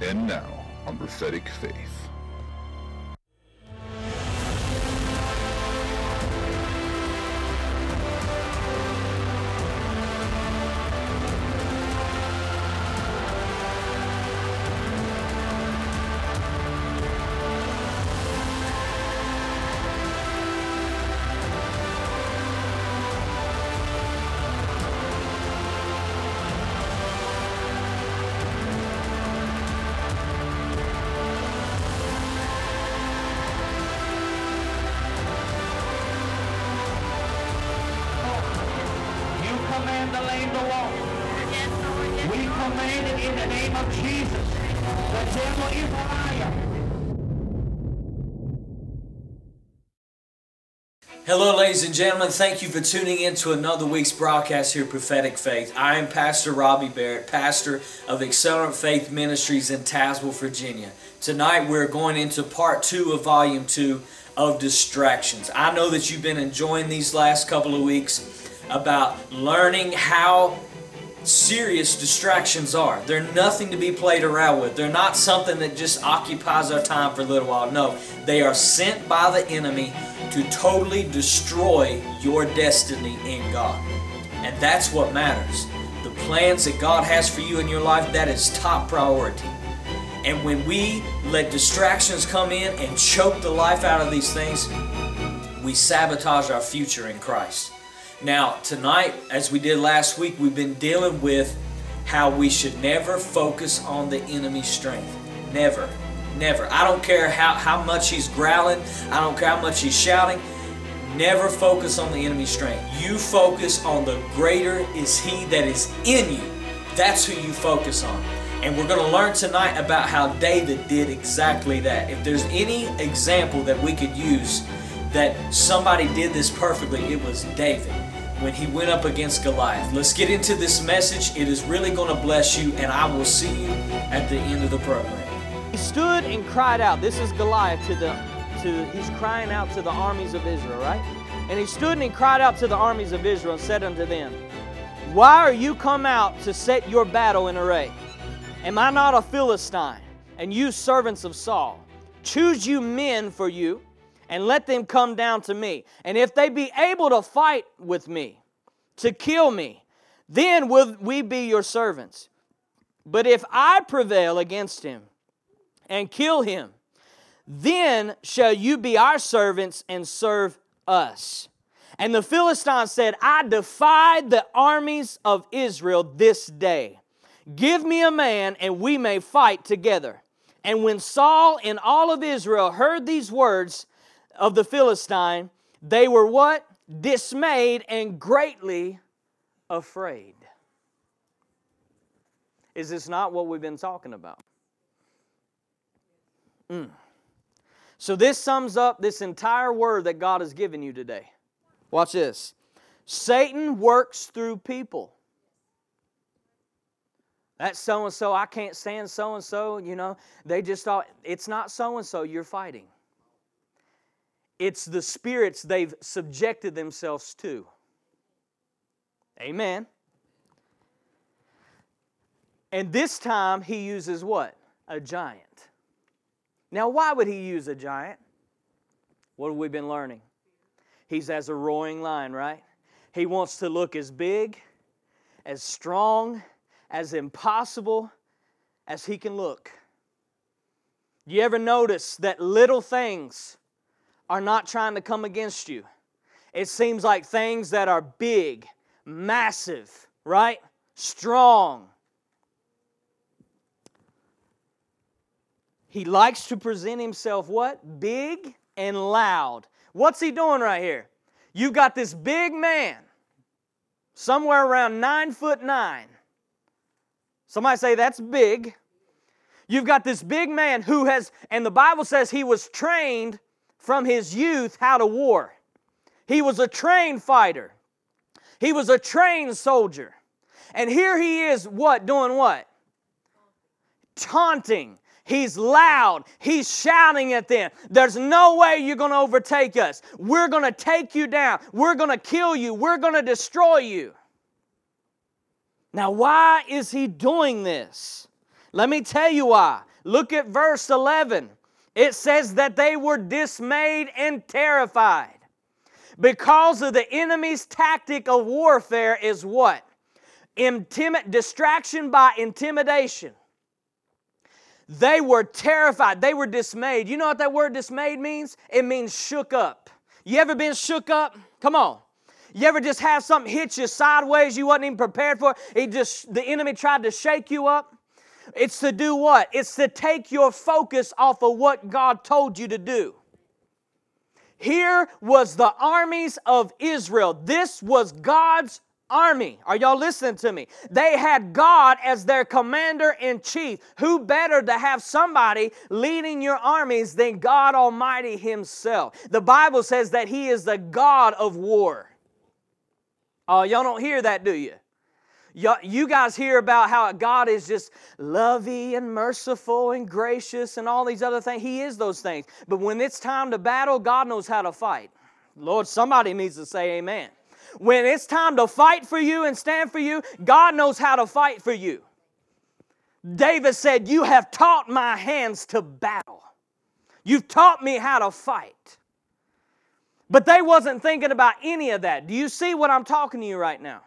And now on Prophetic Faith. Hello, ladies and gentlemen. Thank you for tuning in to another week's broadcast here Prophetic Faith. I am Pastor Robbie Barrett, pastor of Accelerate Faith Ministries in Tazewell, Virginia. Tonight, we're going into part two of volume two of distractions. I know that you've been enjoying these last couple of weeks about learning how serious distractions are. They're nothing to be played around with. They're not something that just occupies our time for a little while. No, they are sent by the enemy to totally destroy your destiny in God. And that's what matters. The plans that God has for you in your life, that is top priority. And when we let distractions come in and choke the life out of these things, we sabotage our future in Christ. Now, tonight, as we did last week, we've been dealing with how we should never focus on the enemy's strength. Never. Never. I don't care how, how much he's growling, I don't care how much he's shouting. Never focus on the enemy's strength. You focus on the greater is he that is in you. That's who you focus on. And we're going to learn tonight about how David did exactly that. If there's any example that we could use that somebody did this perfectly, it was David when he went up against Goliath. Let's get into this message. It is really going to bless you, and I will see you at the end of the program. He stood and cried out. This is Goliath to the to he's crying out to the armies of Israel, right? And he stood and he cried out to the armies of Israel and said unto them, Why are you come out to set your battle in array? Am I not a Philistine, and you servants of Saul? Choose you men for you, and let them come down to me. And if they be able to fight with me, to kill me, then will we be your servants. But if I prevail against him and kill him, then shall you be our servants and serve us. And the Philistine said, I defy the armies of Israel this day. Give me a man, and we may fight together. And when Saul and all of Israel heard these words of the Philistine, they were what? Dismayed and greatly afraid. Is this not what we've been talking about? Mm. So, this sums up this entire word that God has given you today. Watch this Satan works through people. That's so and so, I can't stand so and so, you know. They just thought, it's not so and so you're fighting. It's the spirits they've subjected themselves to. Amen. And this time he uses what? A giant. Now, why would he use a giant? What have we been learning? He's as a roaring lion, right? He wants to look as big, as strong, as impossible as he can look. You ever notice that little things are not trying to come against you? It seems like things that are big, massive, right? Strong. He likes to present himself what? Big and loud. What's he doing right here? You've got this big man, somewhere around nine foot nine. Somebody say that's big. You've got this big man who has, and the Bible says he was trained from his youth how to war. He was a trained fighter. He was a trained soldier. And here he is, what? Doing what? Taunting. He's loud. He's shouting at them. There's no way you're going to overtake us. We're going to take you down. We're going to kill you. We're going to destroy you. Now, why is he doing this? Let me tell you why. Look at verse 11. It says that they were dismayed and terrified because of the enemy's tactic of warfare is what? Intimi- distraction by intimidation. They were terrified. They were dismayed. You know what that word dismayed means? It means shook up. You ever been shook up? Come on. You ever just have something hit you sideways you wasn't even prepared for? It just the enemy tried to shake you up. It's to do what? It's to take your focus off of what God told you to do. Here was the armies of Israel. This was God's army. Are y'all listening to me? They had God as their commander in chief. Who better to have somebody leading your armies than God Almighty Himself? The Bible says that He is the God of war. Oh, y'all don't hear that, do you? You guys hear about how God is just lovey and merciful and gracious and all these other things. He is those things. But when it's time to battle, God knows how to fight. Lord, somebody needs to say amen. When it's time to fight for you and stand for you, God knows how to fight for you. David said, You have taught my hands to battle. You've taught me how to fight. But they wasn't thinking about any of that. Do you see what I'm talking to you right now?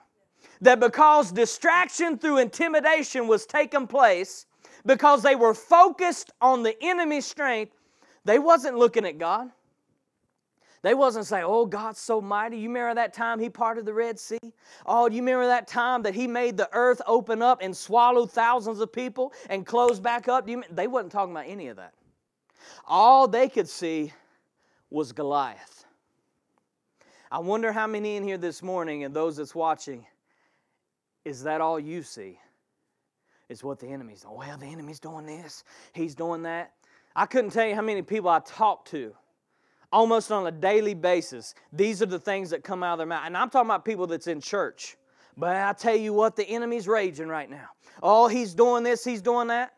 That because distraction through intimidation was taking place, because they were focused on the enemy's strength, they wasn't looking at God. They wasn't saying, "Oh, God's so mighty." You remember that time He parted the Red Sea? Oh, you remember that time that He made the earth open up and swallow thousands of people and close back up? They wasn't talking about any of that. All they could see was Goliath. I wonder how many in here this morning and those that's watching, is that all you see? Is what the enemy's doing. Well, the enemy's doing this, he's doing that. I couldn't tell you how many people I talked to almost on a daily basis. These are the things that come out of their mouth. And I'm talking about people that's in church. But I tell you what, the enemy's raging right now. Oh, he's doing this, he's doing that.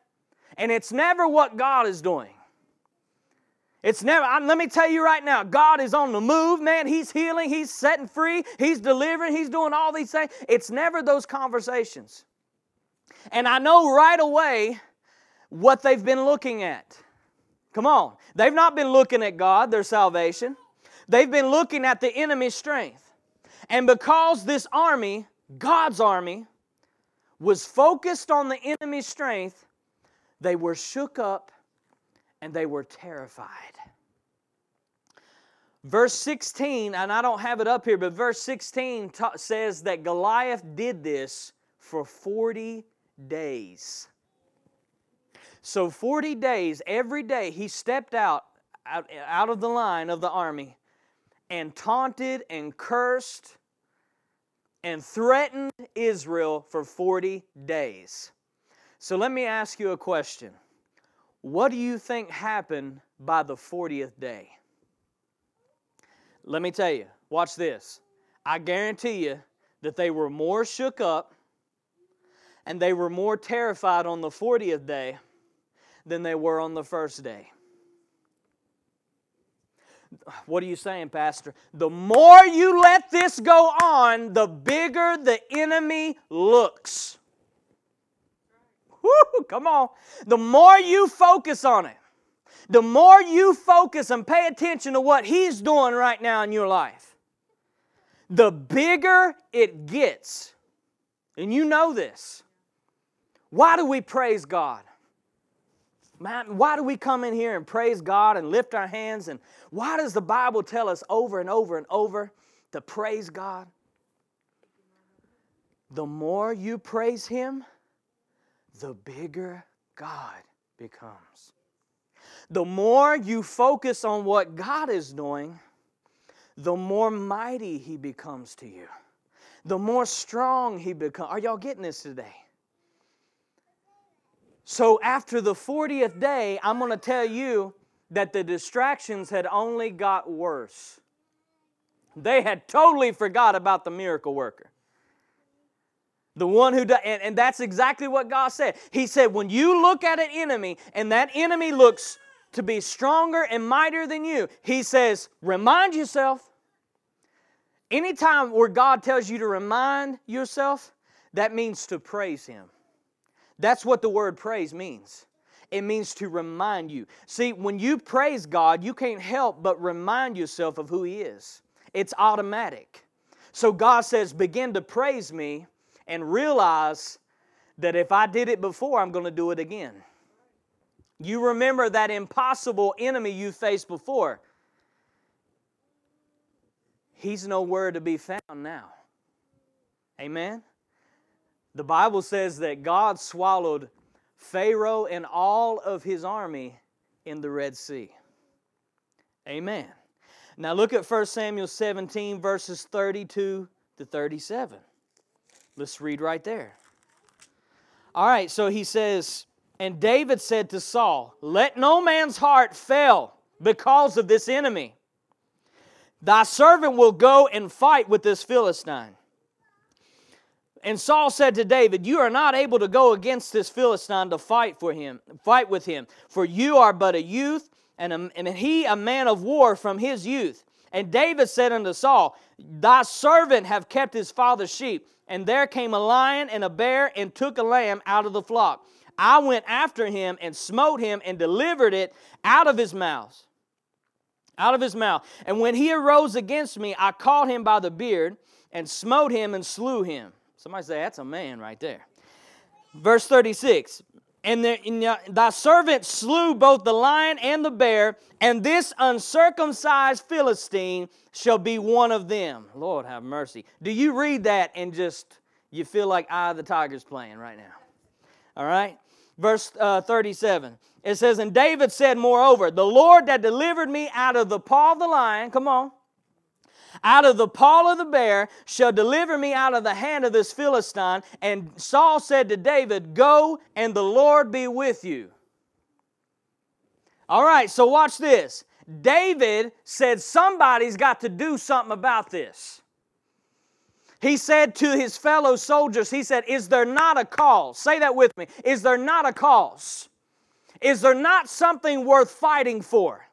And it's never what God is doing. It's never, I, let me tell you right now, God is on the move, man. He's healing, He's setting free, He's delivering, He's doing all these things. It's never those conversations. And I know right away what they've been looking at. Come on. They've not been looking at God, their salvation. They've been looking at the enemy's strength. And because this army, God's army, was focused on the enemy's strength, they were shook up and they were terrified. Verse 16, and I don't have it up here, but verse 16 ta- says that Goliath did this for 40 days. So 40 days, every day, he stepped out, out, out of the line of the army and taunted and cursed and threatened Israel for 40 days. So let me ask you a question. What do you think happened by the 40th day? Let me tell you, watch this. I guarantee you that they were more shook up and they were more terrified on the 40th day than they were on the first day. What are you saying, Pastor? The more you let this go on, the bigger the enemy looks. Woo, come on. The more you focus on it, the more you focus and pay attention to what He's doing right now in your life, the bigger it gets. And you know this. Why do we praise God? Man, why do we come in here and praise God and lift our hands? And why does the Bible tell us over and over and over to praise God? The more you praise Him, the bigger God becomes. The more you focus on what God is doing, the more mighty He becomes to you. The more strong He becomes. Are y'all getting this today? So after the 40th day, I'm going to tell you that the distractions had only got worse. They had totally forgot about the miracle worker. The one who does, and, and that's exactly what God said. He said, when you look at an enemy and that enemy looks to be stronger and mightier than you, He says, remind yourself. Anytime where God tells you to remind yourself, that means to praise Him. That's what the word praise means. It means to remind you. See, when you praise God, you can't help but remind yourself of who He is. It's automatic. So God says, begin to praise me and realize that if I did it before, I'm going to do it again. You remember that impossible enemy you faced before. He's nowhere to be found now. Amen? The Bible says that God swallowed Pharaoh and all of his army in the Red Sea. Amen. Now look at 1 Samuel 17, verses 32 to 37. Let's read right there. All right, so he says, And David said to Saul, Let no man's heart fail because of this enemy. Thy servant will go and fight with this Philistine. And Saul said to David, You are not able to go against this Philistine to fight for him, fight with him, for you are but a youth, and, a, and he a man of war from his youth. And David said unto Saul, Thy servant have kept his father's sheep, and there came a lion and a bear and took a lamb out of the flock. I went after him and smote him and delivered it out of his mouth. Out of his mouth. And when he arose against me, I caught him by the beard and smote him and slew him. Somebody say, That's a man right there. Verse 36 and, the, and thy servant slew both the lion and the bear, and this uncircumcised Philistine shall be one of them. Lord have mercy. Do you read that and just you feel like Eye of the Tiger's playing right now? All right? Verse uh, 37. It says, And David said, Moreover, the Lord that delivered me out of the paw of the lion, come on, out of the paw of the bear shall deliver me out of the hand of this Philistine. And Saul said to David, Go and the Lord be with you. All right, so watch this. David said, Somebody's got to do something about this. He said to his fellow soldiers, He said, Is there not a cause? Say that with me. Is there not a cause? Is there not something worth fighting for?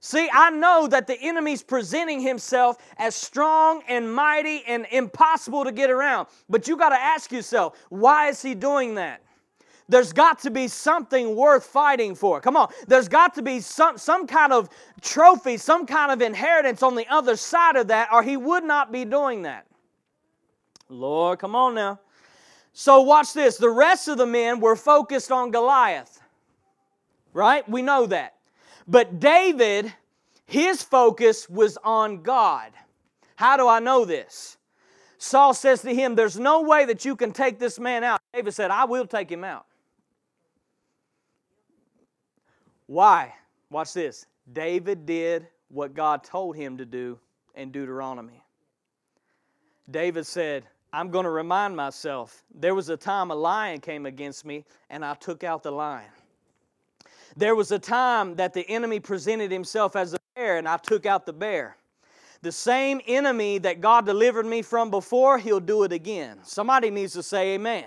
See, I know that the enemy's presenting himself as strong and mighty and impossible to get around. But you got to ask yourself, why is he doing that? There's got to be something worth fighting for. Come on. There's got to be some, some kind of trophy, some kind of inheritance on the other side of that, or he would not be doing that. Lord, come on now. So, watch this. The rest of the men were focused on Goliath, right? We know that. But David, his focus was on God. How do I know this? Saul says to him, There's no way that you can take this man out. David said, I will take him out. Why? Watch this. David did what God told him to do in Deuteronomy. David said, I'm going to remind myself there was a time a lion came against me and I took out the lion. There was a time that the enemy presented himself as a bear, and I took out the bear. The same enemy that God delivered me from before, he'll do it again. Somebody needs to say amen.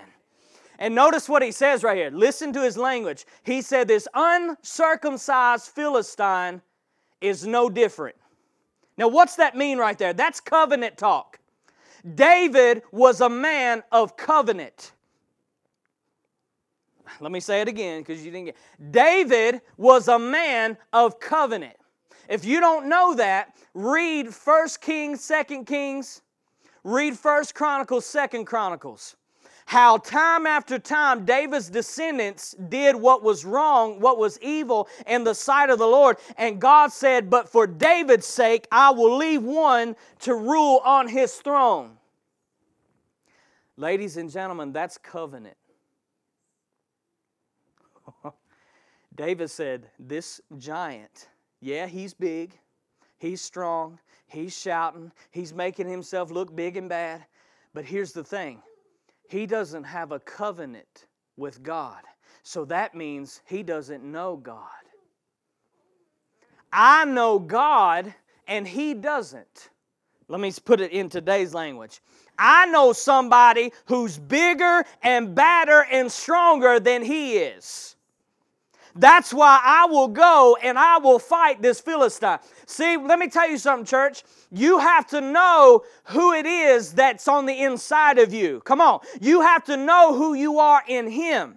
And notice what he says right here. Listen to his language. He said, This uncircumcised Philistine is no different. Now, what's that mean right there? That's covenant talk. David was a man of covenant. Let me say it again because you didn't get. David was a man of covenant. If you don't know that, read First Kings, Second Kings, read First Chronicles, Second Chronicles. How time after time David's descendants did what was wrong, what was evil in the sight of the Lord. And God said, But for David's sake, I will leave one to rule on his throne. Ladies and gentlemen, that's covenant. David said, This giant, yeah, he's big, he's strong, he's shouting, he's making himself look big and bad. But here's the thing he doesn't have a covenant with God. So that means he doesn't know God. I know God and he doesn't. Let me put it in today's language. I know somebody who's bigger and badder and stronger than he is. That's why I will go and I will fight this Philistine. See, let me tell you something, church. You have to know who it is that's on the inside of you. Come on. You have to know who you are in Him.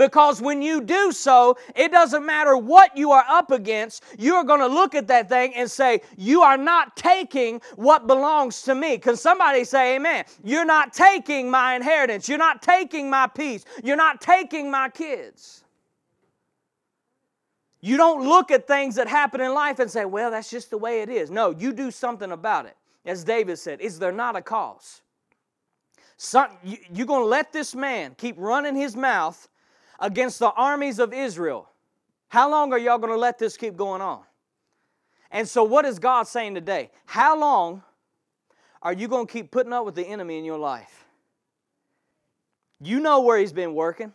Because when you do so, it doesn't matter what you are up against, you're going to look at that thing and say, You are not taking what belongs to me. Can somebody say, Amen? You're not taking my inheritance. You're not taking my peace. You're not taking my kids. You don't look at things that happen in life and say, Well, that's just the way it is. No, you do something about it. As David said, Is there not a cause? You, you're going to let this man keep running his mouth against the armies of Israel. How long are y'all going to let this keep going on? And so, what is God saying today? How long are you going to keep putting up with the enemy in your life? You know where he's been working.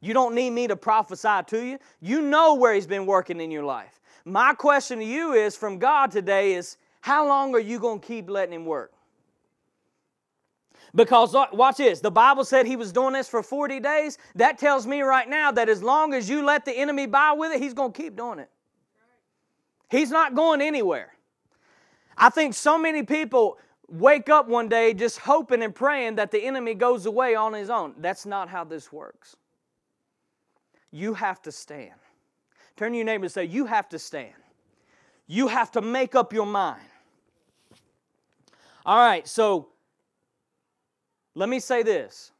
You don't need me to prophesy to you. You know where he's been working in your life. My question to you is from God today is how long are you going to keep letting him work? Because uh, watch this, the Bible said he was doing this for 40 days. That tells me right now that as long as you let the enemy buy with it, he's going to keep doing it. He's not going anywhere. I think so many people wake up one day just hoping and praying that the enemy goes away on his own. That's not how this works. You have to stand. Turn to your neighbor and say, You have to stand. You have to make up your mind. All right, so let me say this.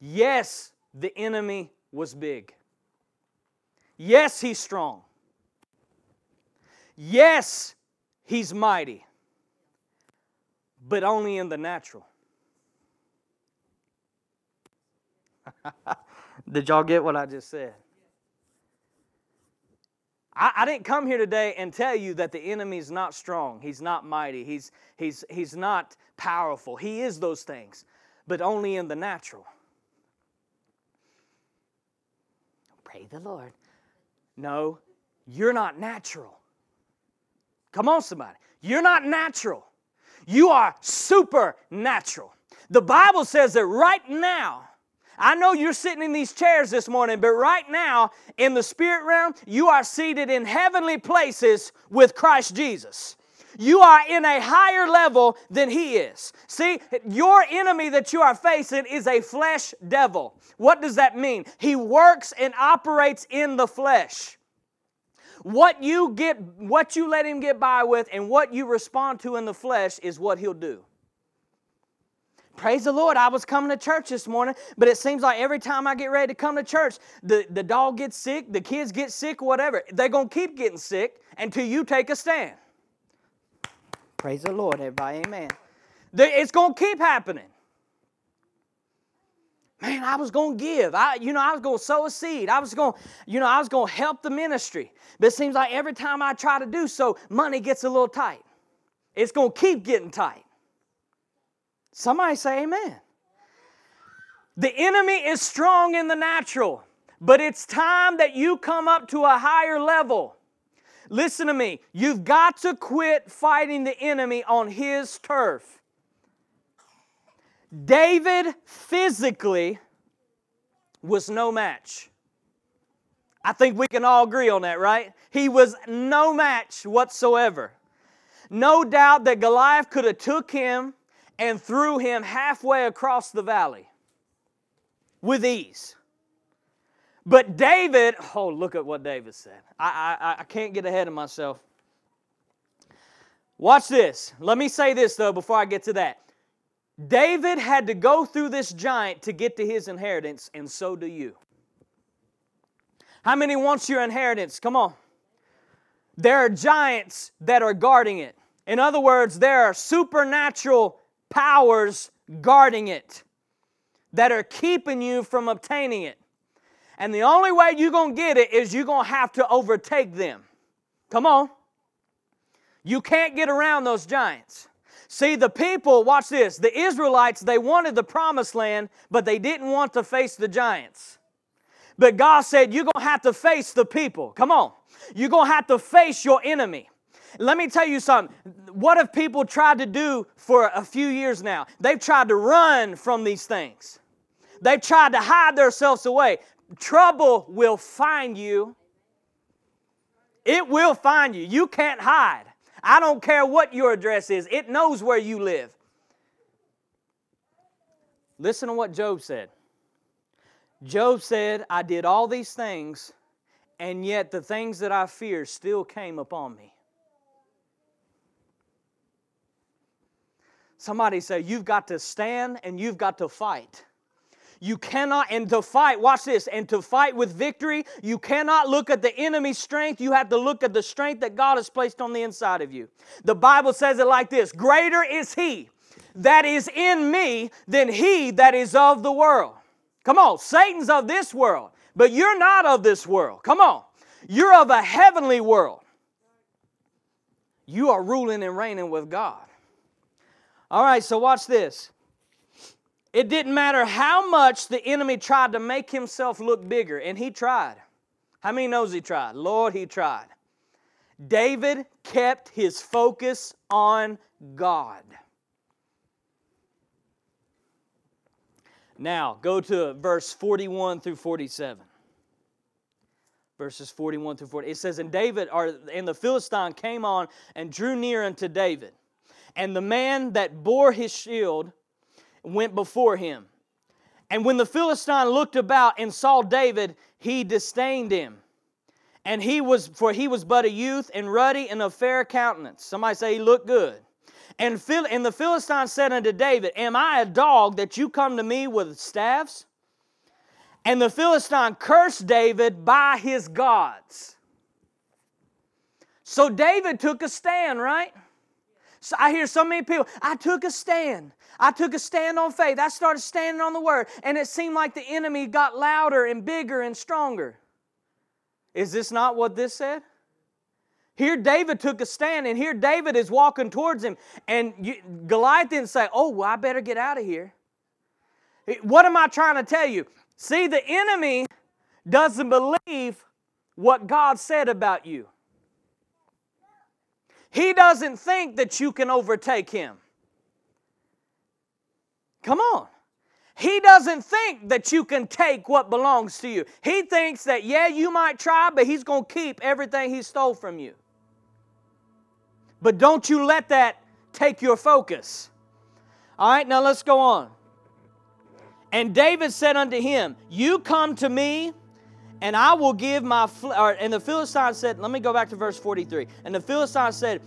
Yes, the enemy was big. Yes, he's strong. Yes, he's mighty. But only in the natural. Did y'all get what I just said? I, I, didn't come here today and tell you that the enemy is not strong. He's not mighty. He's, he's, he's not powerful. He is those things but only in the natural. Pray the Lord. No, you're not natural. Come on, somebody. You're not natural. You are supernatural. The Bible says that right now, I know you're sitting in these chairs this morning, but right now, in the spirit realm, you are seated in heavenly places with Christ Jesus. You are in a higher level than he is. See, your enemy that you are facing is a flesh devil. What does that mean? He works and operates in the flesh. What you get what you let him get by with and what you respond to in the flesh is what he'll do. Praise the Lord. I was coming to church this morning, but it seems like every time I get ready to come to church, the, the dog gets sick, the kids get sick, whatever. They're going to keep getting sick until you take a stand. Praise the Lord, everybody. Amen. It's going to keep happening. Man, I was going to give. I, you know, I was going to sow a seed. I was going, you know, I was going to help the ministry. But it seems like every time I try to do so, money gets a little tight. It's going to keep getting tight. Somebody say amen. The enemy is strong in the natural, but it's time that you come up to a higher level. Listen to me. You've got to quit fighting the enemy on his turf. David physically was no match. I think we can all agree on that, right? He was no match whatsoever. No doubt that Goliath could have took him and threw him halfway across the valley with ease. But David, oh, look at what David said. I, I, I can't get ahead of myself. Watch this. Let me say this, though, before I get to that. David had to go through this giant to get to his inheritance, and so do you. How many wants your inheritance? Come on. There are giants that are guarding it. In other words, there are supernatural powers guarding it that are keeping you from obtaining it. And the only way you're going to get it is you're going to have to overtake them. Come on. You can't get around those giants. See, the people, watch this, the Israelites, they wanted the promised land, but they didn't want to face the giants. But God said, You're going to have to face the people. Come on. You're going to have to face your enemy. Let me tell you something. What have people tried to do for a few years now? They've tried to run from these things. They've tried to hide themselves away trouble will find you. It will find you. You can't hide. I don't care what your address is, it knows where you live. Listen to what Job said Job said, I did all these things, and yet the things that I fear still came upon me. Somebody say, You've got to stand and you've got to fight. You cannot, and to fight, watch this, and to fight with victory, you cannot look at the enemy's strength. You have to look at the strength that God has placed on the inside of you. The Bible says it like this Greater is He that is in me than He that is of the world. Come on, Satan's of this world, but you're not of this world. Come on, you're of a heavenly world. You are ruling and reigning with God. All right, so watch this. It didn't matter how much the enemy tried to make himself look bigger, and he tried. How many knows he tried? Lord, he tried. David kept his focus on God. Now, go to verse 41 through 47. Verses 41 through 40. It says, And David, or and the Philistine came on and drew near unto David. And the man that bore his shield went before him. And when the Philistine looked about and saw David, he disdained him. And he was, for he was but a youth and ruddy and of fair countenance. Somebody say he looked good. And, Phil, and the Philistine said unto David, Am I a dog that you come to me with staffs? And the Philistine cursed David by his gods. So David took a stand, right? So I hear so many people, I took a stand. I took a stand on faith. I started standing on the word, and it seemed like the enemy got louder and bigger and stronger. Is this not what this said? Here David took a stand, and here David is walking towards him, and you, Goliath didn't say, Oh, well, I better get out of here. What am I trying to tell you? See, the enemy doesn't believe what God said about you. He doesn't think that you can overtake him. Come on. He doesn't think that you can take what belongs to you. He thinks that, yeah, you might try, but he's going to keep everything he stole from you. But don't you let that take your focus. All right, now let's go on. And David said unto him, You come to me and I will give my. Fl-, or, and the Philistine said, let me go back to verse 43. And the Philistine said,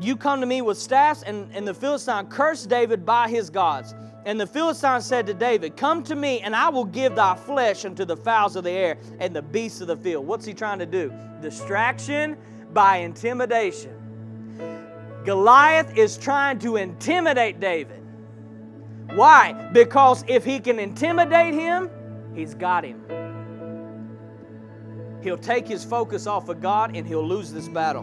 You come to me with staffs. And, and the Philistine cursed David by his gods. And the Philistine said to David, Come to me, and I will give thy flesh unto the fowls of the air and the beasts of the field. What's he trying to do? Distraction by intimidation. Goliath is trying to intimidate David. Why? Because if he can intimidate him, he's got him. He'll take his focus off of God and he'll lose this battle.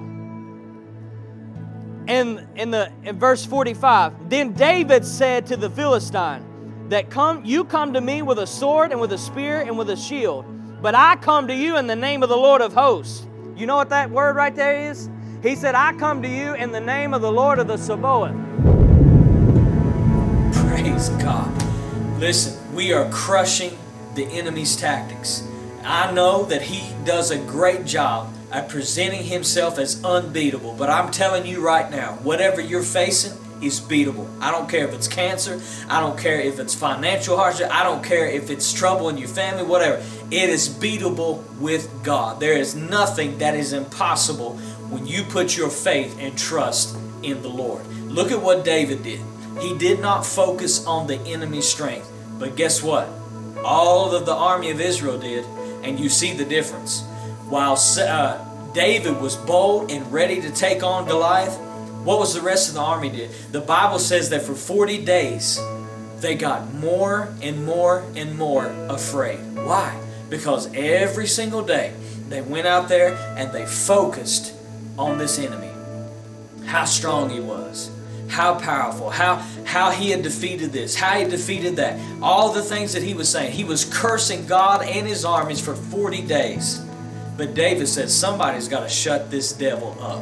And in the in verse 45, then David said to the Philistine, that come you come to me with a sword and with a spear and with a shield, but I come to you in the name of the Lord of hosts. You know what that word right there is? He said, I come to you in the name of the Lord of the Sabaoth. Praise God. Listen, we are crushing the enemy's tactics. I know that he does a great job at presenting himself as unbeatable, but I'm telling you right now, whatever you're facing is beatable. I don't care if it's cancer, I don't care if it's financial hardship, I don't care if it's trouble in your family, whatever. It is beatable with God. There is nothing that is impossible when you put your faith and trust in the Lord. Look at what David did. He did not focus on the enemy's strength, but guess what? All of the army of Israel did and you see the difference. While uh, David was bold and ready to take on Goliath, what was the rest of the army did? The Bible says that for 40 days they got more and more and more afraid. Why? Because every single day they went out there and they focused on this enemy. How strong he was how powerful, how, how he had defeated this, how he defeated that, all the things that he was saying. He was cursing God and his armies for 40 days. But David said, somebody's got to shut this devil up.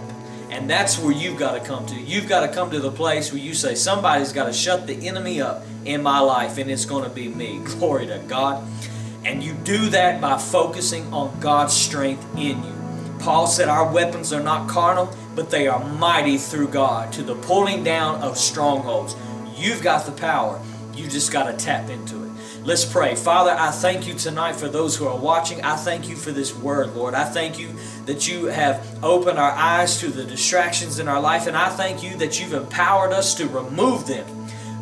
And that's where you've got to come to. You've got to come to the place where you say, somebody's got to shut the enemy up in my life, and it's going to be me. Glory to God. And you do that by focusing on God's strength in you. Paul said, Our weapons are not carnal, but they are mighty through God to the pulling down of strongholds. You've got the power. You just got to tap into it. Let's pray. Father, I thank you tonight for those who are watching. I thank you for this word, Lord. I thank you that you have opened our eyes to the distractions in our life, and I thank you that you've empowered us to remove them.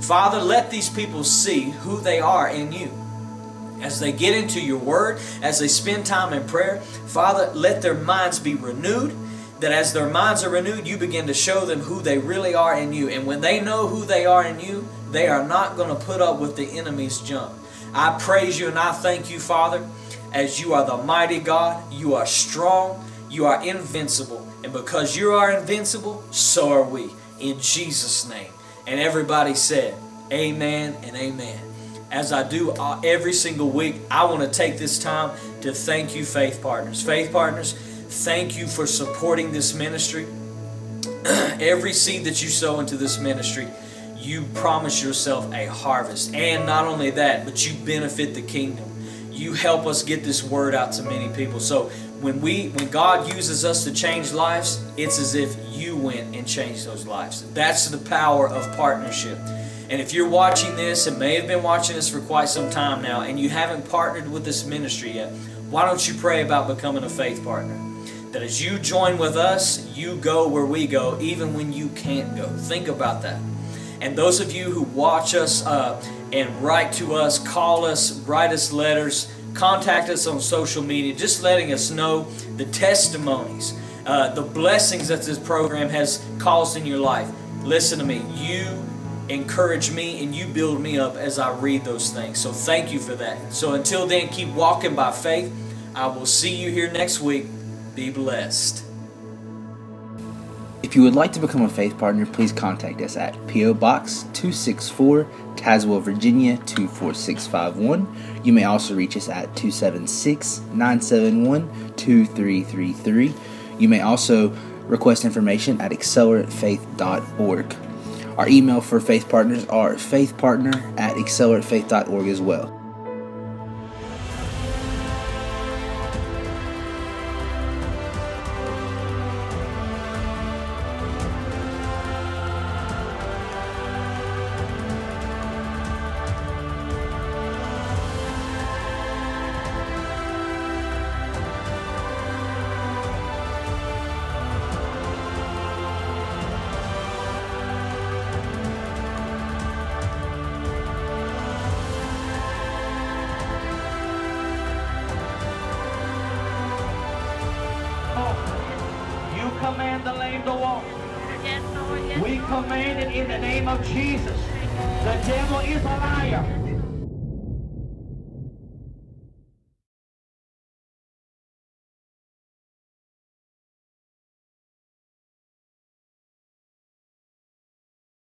Father, let these people see who they are in you. As they get into your word, as they spend time in prayer, Father, let their minds be renewed. That as their minds are renewed, you begin to show them who they really are in you. And when they know who they are in you, they are not going to put up with the enemy's junk. I praise you and I thank you, Father, as you are the mighty God. You are strong. You are invincible. And because you are invincible, so are we. In Jesus' name. And everybody said, Amen and Amen. As I do uh, every single week, I want to take this time to thank you, Faith Partners. Faith Partners, thank you for supporting this ministry. every seed that you sow into this ministry, you promise yourself a harvest. And not only that, but you benefit the kingdom. You help us get this word out to many people. So when we when God uses us to change lives, it's as if you went and changed those lives. That's the power of partnership. And if you're watching this and may have been watching this for quite some time now and you haven't partnered with this ministry yet, why don't you pray about becoming a faith partner? That as you join with us, you go where we go, even when you can't go. Think about that. And those of you who watch us uh, and write to us, call us, write us letters, contact us on social media, just letting us know the testimonies, uh, the blessings that this program has caused in your life. Listen to me. You encourage me and you build me up as I read those things. So thank you for that. So until then, keep walking by faith. I will see you here next week. Be blessed. If you would like to become a faith partner, please contact us at P.O. Box 264, Tazewell, Virginia 24651. You may also reach us at 276 971 2333. You may also request information at acceleratefaith.org. Our email for faith partners are faithpartner at acceleratefaith.org as well. Yes, Lord. Yes, We Lord. command it in the name of Jesus. The devil is a liar.